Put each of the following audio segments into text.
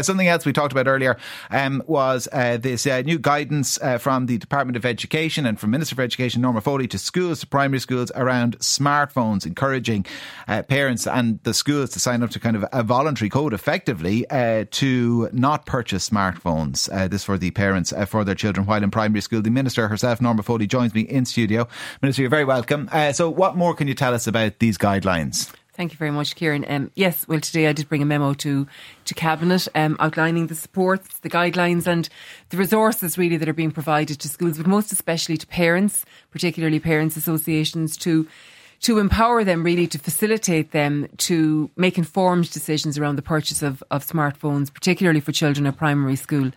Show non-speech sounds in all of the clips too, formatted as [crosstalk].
Something else we talked about earlier um, was uh, this uh, new guidance uh, from the Department of Education and from Minister for Education Norma Foley to schools, to primary schools around smartphones, encouraging uh, parents and the schools to sign up to kind of a voluntary code effectively uh, to not purchase smartphones. Uh, this for the parents for their children while in primary school. The Minister herself, Norma Foley, joins me in studio. Minister, you're very welcome. so, what more can you tell us about these guidelines? Thank you very much, Kieran. Um, yes, well, today I did bring a memo to to cabinet um, outlining the supports, the guidelines, and the resources really that are being provided to schools, but most especially to parents, particularly parents' associations, to to empower them really to facilitate them to make informed decisions around the purchase of, of smartphones, particularly for children at primary school.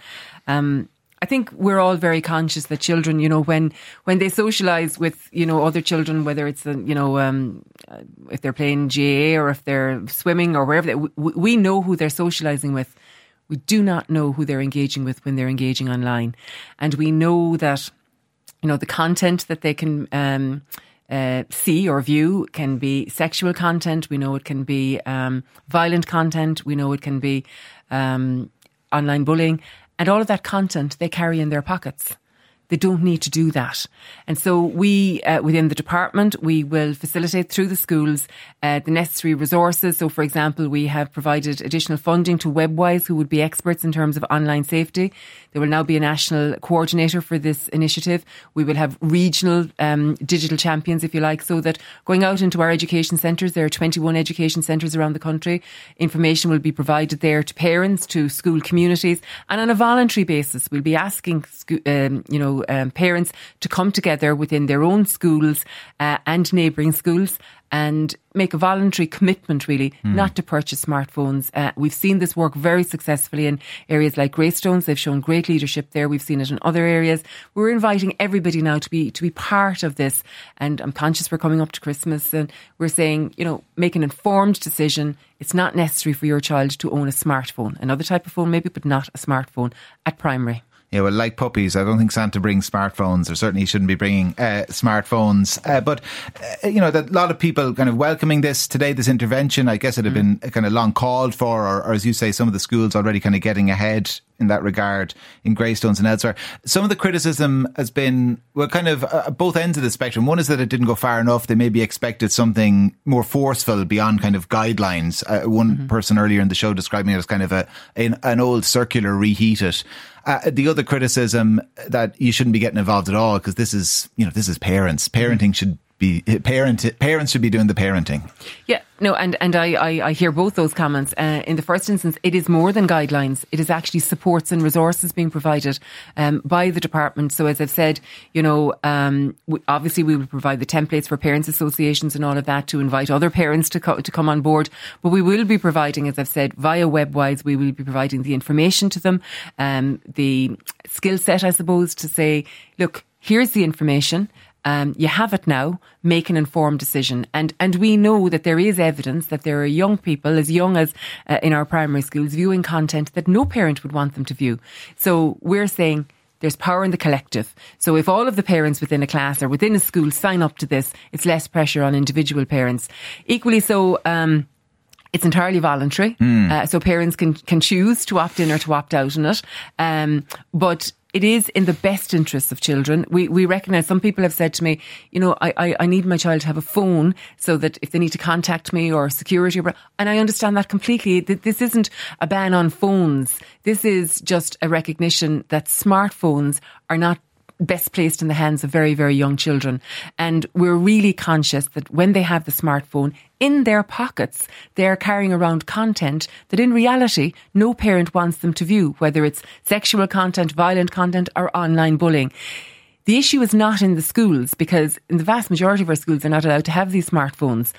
Um, I think we're all very conscious that children, you know, when when they socialise with, you know, other children, whether it's, you know, um, uh, if they're playing GAA or if they're swimming or wherever, they, we, we know who they're socialising with. We do not know who they're engaging with when they're engaging online, and we know that, you know, the content that they can. Um, uh, see or view can be sexual content. We know it can be um, violent content. We know it can be um, online bullying. And all of that content they carry in their pockets. They don't need to do that. And so we, uh, within the department, we will facilitate through the schools uh, the necessary resources. So, for example, we have provided additional funding to WebWise, who would be experts in terms of online safety. There will now be a national coordinator for this initiative. We will have regional um, digital champions, if you like, so that going out into our education centres, there are 21 education centres around the country, information will be provided there to parents, to school communities, and on a voluntary basis, we'll be asking, um, you know, um, parents to come together within their own schools uh, and neighbouring schools and make a voluntary commitment, really, mm. not to purchase smartphones. Uh, we've seen this work very successfully in areas like Greystones. They've shown great leadership there. We've seen it in other areas. We're inviting everybody now to be to be part of this. And I'm conscious we're coming up to Christmas, and we're saying, you know, make an informed decision. It's not necessary for your child to own a smartphone, another type of phone maybe, but not a smartphone at primary. Yeah, well, like puppies, I don't think Santa brings smartphones, or certainly he shouldn't be bringing uh, smartphones. Uh, but uh, you know, a lot of people kind of welcoming this today, this intervention. I guess it had mm. been kind of long called for, or, or, as you say, some of the schools already kind of getting ahead in that regard in Greystones and elsewhere. Some of the criticism has been well, kind of uh, both ends of the spectrum. One is that it didn't go far enough. They maybe expected something more forceful beyond kind of guidelines. Uh, one mm-hmm. person earlier in the show describing it as kind of a an, an old circular reheated. Uh, the other criticism that you shouldn't be getting involved at all because this is you know this is parents. Parenting should be parent parents should be doing the parenting. Yeah, no, and and I I, I hear both those comments. Uh, in the first instance, it is more than guidelines. It is actually supports and resources being provided um, by the department. So as I've said, you know, um, we, obviously we will provide the templates for parents associations and all of that to invite other parents to co- to come on board. But we will be providing, as I've said, via WebWise, we will be providing the information to them, um, the skill set, I suppose, to say, look, here's the information. Um, you have it now. Make an informed decision, and and we know that there is evidence that there are young people as young as uh, in our primary schools viewing content that no parent would want them to view. So we're saying there's power in the collective. So if all of the parents within a class or within a school sign up to this, it's less pressure on individual parents. Equally so. Um, it's entirely voluntary, mm. uh, so parents can can choose to opt in or to opt out in it. Um, but it is in the best interests of children. We we recognise some people have said to me, you know, I, I, I, need my child to have a phone so that if they need to contact me or security, and I understand that completely. This isn't a ban on phones. This is just a recognition that smartphones are not best placed in the hands of very, very young children. And we're really conscious that when they have the smartphone in their pockets, they're carrying around content that in reality, no parent wants them to view, whether it's sexual content, violent content, or online bullying. The issue is not in the schools because in the vast majority of our schools, they're not allowed to have these smartphones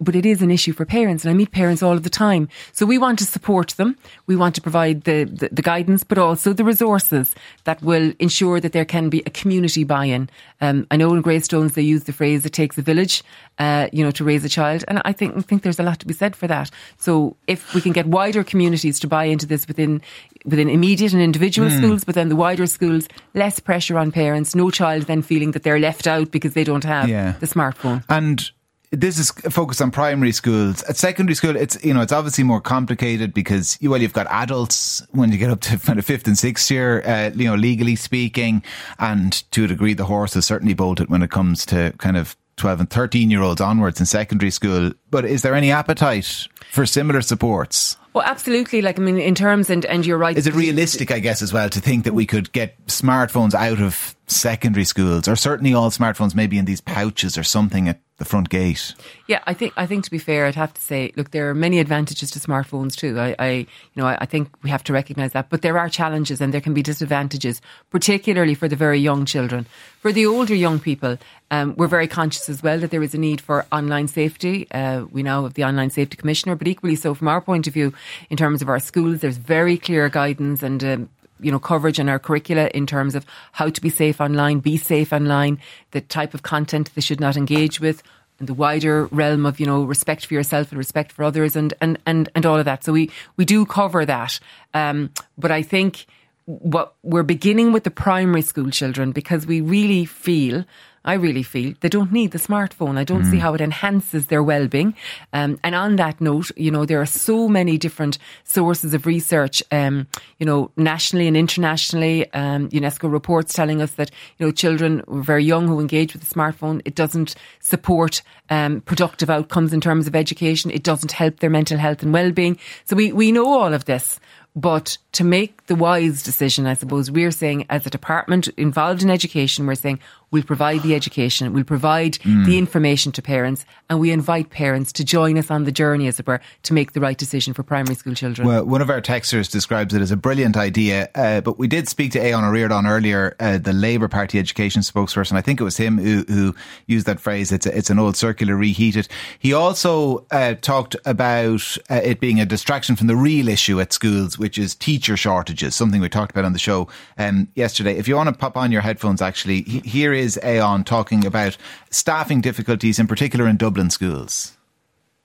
but it is an issue for parents, and I meet parents all of the time. So we want to support them. We want to provide the, the, the guidance, but also the resources that will ensure that there can be a community buy-in. Um, I know in Greystones they use the phrase "it takes a village," uh, you know, to raise a child, and I think I think there's a lot to be said for that. So if we can get wider communities to buy into this within within immediate and individual mm. schools, but then the wider schools, less pressure on parents, no child then feeling that they're left out because they don't have yeah. the smartphone. And this is focused on primary schools. At secondary school, it's you know it's obviously more complicated because you well you've got adults when you get up to [laughs] kind of fifth and sixth year, uh, you know legally speaking, and to a degree the horse is certainly bolted when it comes to kind of 12 and 13 year olds onwards in secondary school. But is there any appetite for similar supports? Well, absolutely. Like, I mean, in terms, and, and you're right. Is it realistic, I guess, as well, to think that we could get smartphones out of secondary schools, or certainly all smartphones maybe in these pouches or something at the front gate. Yeah, I think I think to be fair, I'd have to say, look, there are many advantages to smartphones too. I, I you know, I, I think we have to recognise that, but there are challenges and there can be disadvantages, particularly for the very young children. For the older young people, um, we're very conscious as well that there is a need for online safety. Uh, we now have the online safety commissioner, but equally so from our point of view, in terms of our schools, there's very clear guidance and um, you know, coverage in our curricula in terms of how to be safe online, be safe online, the type of content they should not engage with, and the wider realm of, you know, respect for yourself and respect for others and, and, and, and all of that. So we, we do cover that. Um, but I think what we're beginning with the primary school children because we really feel I really feel they don't need the smartphone. I don't mm. see how it enhances their well-being. Um, and on that note, you know, there are so many different sources of research, um, you know, nationally and internationally. Um, UNESCO reports telling us that, you know, children very young who engage with the smartphone, it doesn't support um, productive outcomes in terms of education. It doesn't help their mental health and well-being. So we, we know all of this. But to make the wise decision, I suppose we're saying as a department involved in education, we're saying We'll provide the education, we'll provide mm. the information to parents, and we invite parents to join us on the journey, as it were, to make the right decision for primary school children. Well, one of our texters describes it as a brilliant idea, uh, but we did speak to Aodhán Ó Ríordáin earlier, uh, the Labour Party education spokesperson. I think it was him who, who used that phrase. It's a, it's an old circular reheated. He also uh, talked about uh, it being a distraction from the real issue at schools, which is teacher shortages, something we talked about on the show um, yesterday. If you want to pop on your headphones, actually, here is Aodhán talking about staffing difficulties, in particular in Dublin schools?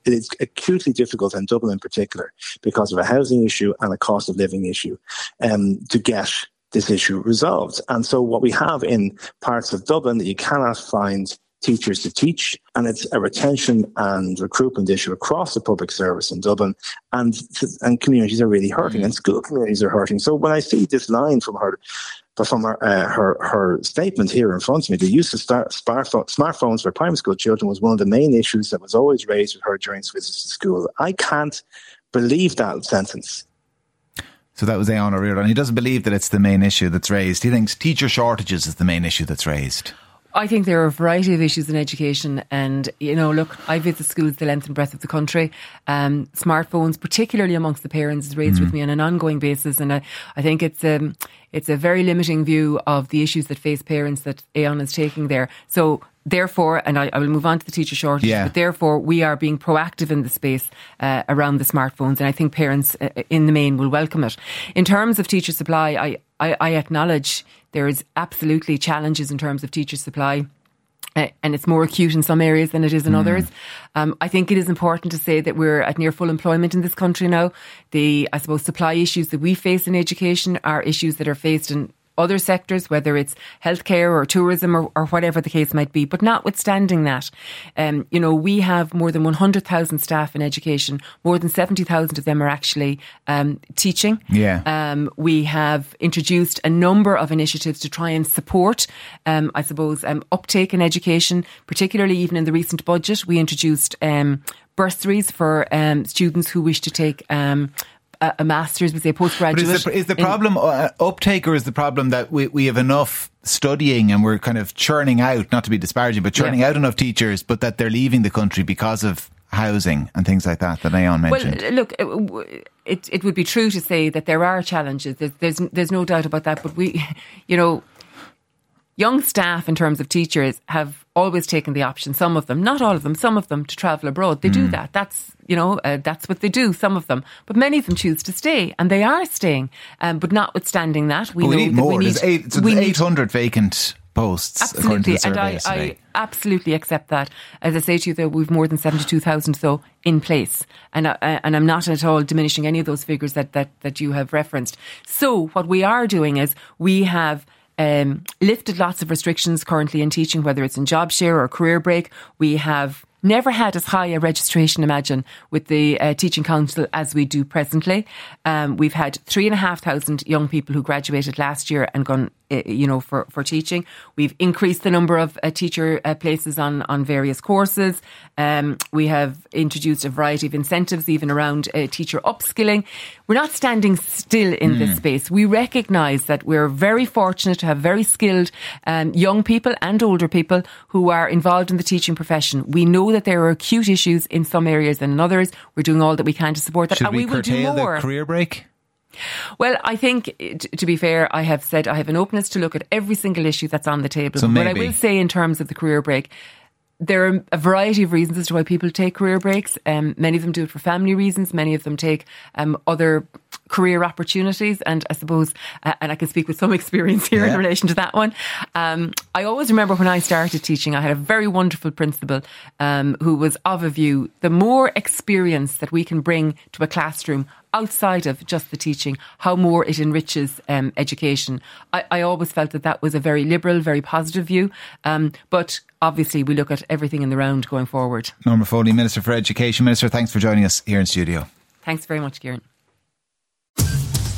It's acutely difficult in Dublin in particular because of a housing issue and a cost of living issue um, to get this issue resolved. And so what we have in parts of Dublin that you cannot find teachers to teach, and it's a retention and recruitment issue across the public service in Dublin, and and communities are really hurting, mm. and school communities are hurting. So when I see this line from her, from her, uh, her, her statement here in front of me, the use of start, smartphones for primary school children was one of the main issues that was always raised with her during visits to school. I can't believe that sentence. So that was Ó Ríordáin. He doesn't believe that it's the main issue that's raised. He thinks teacher shortages is the main issue that's raised. I think there are a variety of issues in education, and you know, look, I visit schools the length and breadth of the country. Um, smartphones, particularly amongst the parents, is raised mm. with me on an ongoing basis, and I, I think it's um, it's a very limiting view of the issues that face parents that Aodhán is taking there. So therefore, and I, I, will move on to the teacher shortage, yeah. but therefore we are being proactive in the space uh, around the smartphones, and I think parents uh, in the main will welcome it. In terms of teacher supply, I, I, I acknowledge there is absolutely challenges in terms of teacher supply. Uh, and it's more acute in some areas than it is in mm. others. Um, I think it is important to say that we're at near full employment in this country now. The, I suppose, supply issues that we face in education are issues that are faced in other sectors, whether it's healthcare or tourism or, or whatever the case might be. But notwithstanding that, um, you know, we have more than 100,000 staff in education. More than 70,000 of them are actually um, teaching. Yeah. Um, we have introduced a number of initiatives to try and support, um, I suppose, um, uptake in education, particularly even in the recent budget. We introduced um, bursaries for students who wish to take a, a master's, we say postgraduate. But is the, is the problem uh, uptake, or is the problem that we, we have enough studying and we're kind of churning out, not to be disparaging, but churning yeah. out enough teachers, but that they're leaving the country because of housing and things like that that Aodhán mentioned? Well, look, it, it would be true to say that there are challenges. There's, there's, there's no doubt about that. But we, [laughs] you know, young staff, in terms of teachers, have always taken the option. Some of them, not all of them, some of them to travel abroad. They do that. That's you know uh, that's what they do. Some of them, but many of them choose to stay, and they are staying. Um, but notwithstanding that, we we need more. we need There's, eight, so there's need 800 vacant posts according to the Absolutely, and I, yesterday. I absolutely accept that. As I say to you, though, we've more than seventy-two thousand though in place, and I, and I'm not at all diminishing any of those figures that that that you have referenced. So what we are doing is we have. Um, lifted lots of restrictions currently in teaching, whether it's in job share or career break. We have never had as high a registration, imagine, with the uh, Teaching Council as we do presently. Um, we've had three and a half thousand young people who graduated last year and gone, you know, for, for teaching. We've increased the number of uh, teacher uh, places on, on various courses. Um, we have introduced a variety of incentives, even around uh, teacher upskilling. We're not standing still in this space. We recognise that we're very fortunate to have very skilled um, young people and older people who are involved in the teaching profession. We know that there are acute issues in some areas than in others. We're doing all that we can to support that, Should and we, we, will do more. the career break? Well, I think, eh, to be fair, I have said I have an openness to look at every single issue that's on the table. So but I will say in terms of the career break, there are a variety of reasons as to why people take career breaks. Um, many of them do it for family reasons. Many of them take um, other career opportunities. And I suppose, uh, and I can speak with some [laughs] experience here Yeah. in relation to that one. Um, I always remember when I started teaching, I had a very wonderful principal um, who was of a view the more experience that we can bring to a classroom outside of just the teaching, how more it enriches um, education. I, I always felt that that was a very liberal, very positive view. Um, but obviously, we look at everything in the round going forward. Norma Foley, Minister for Education. Minister, thanks for joining us here in studio. Thanks very much, Kieran.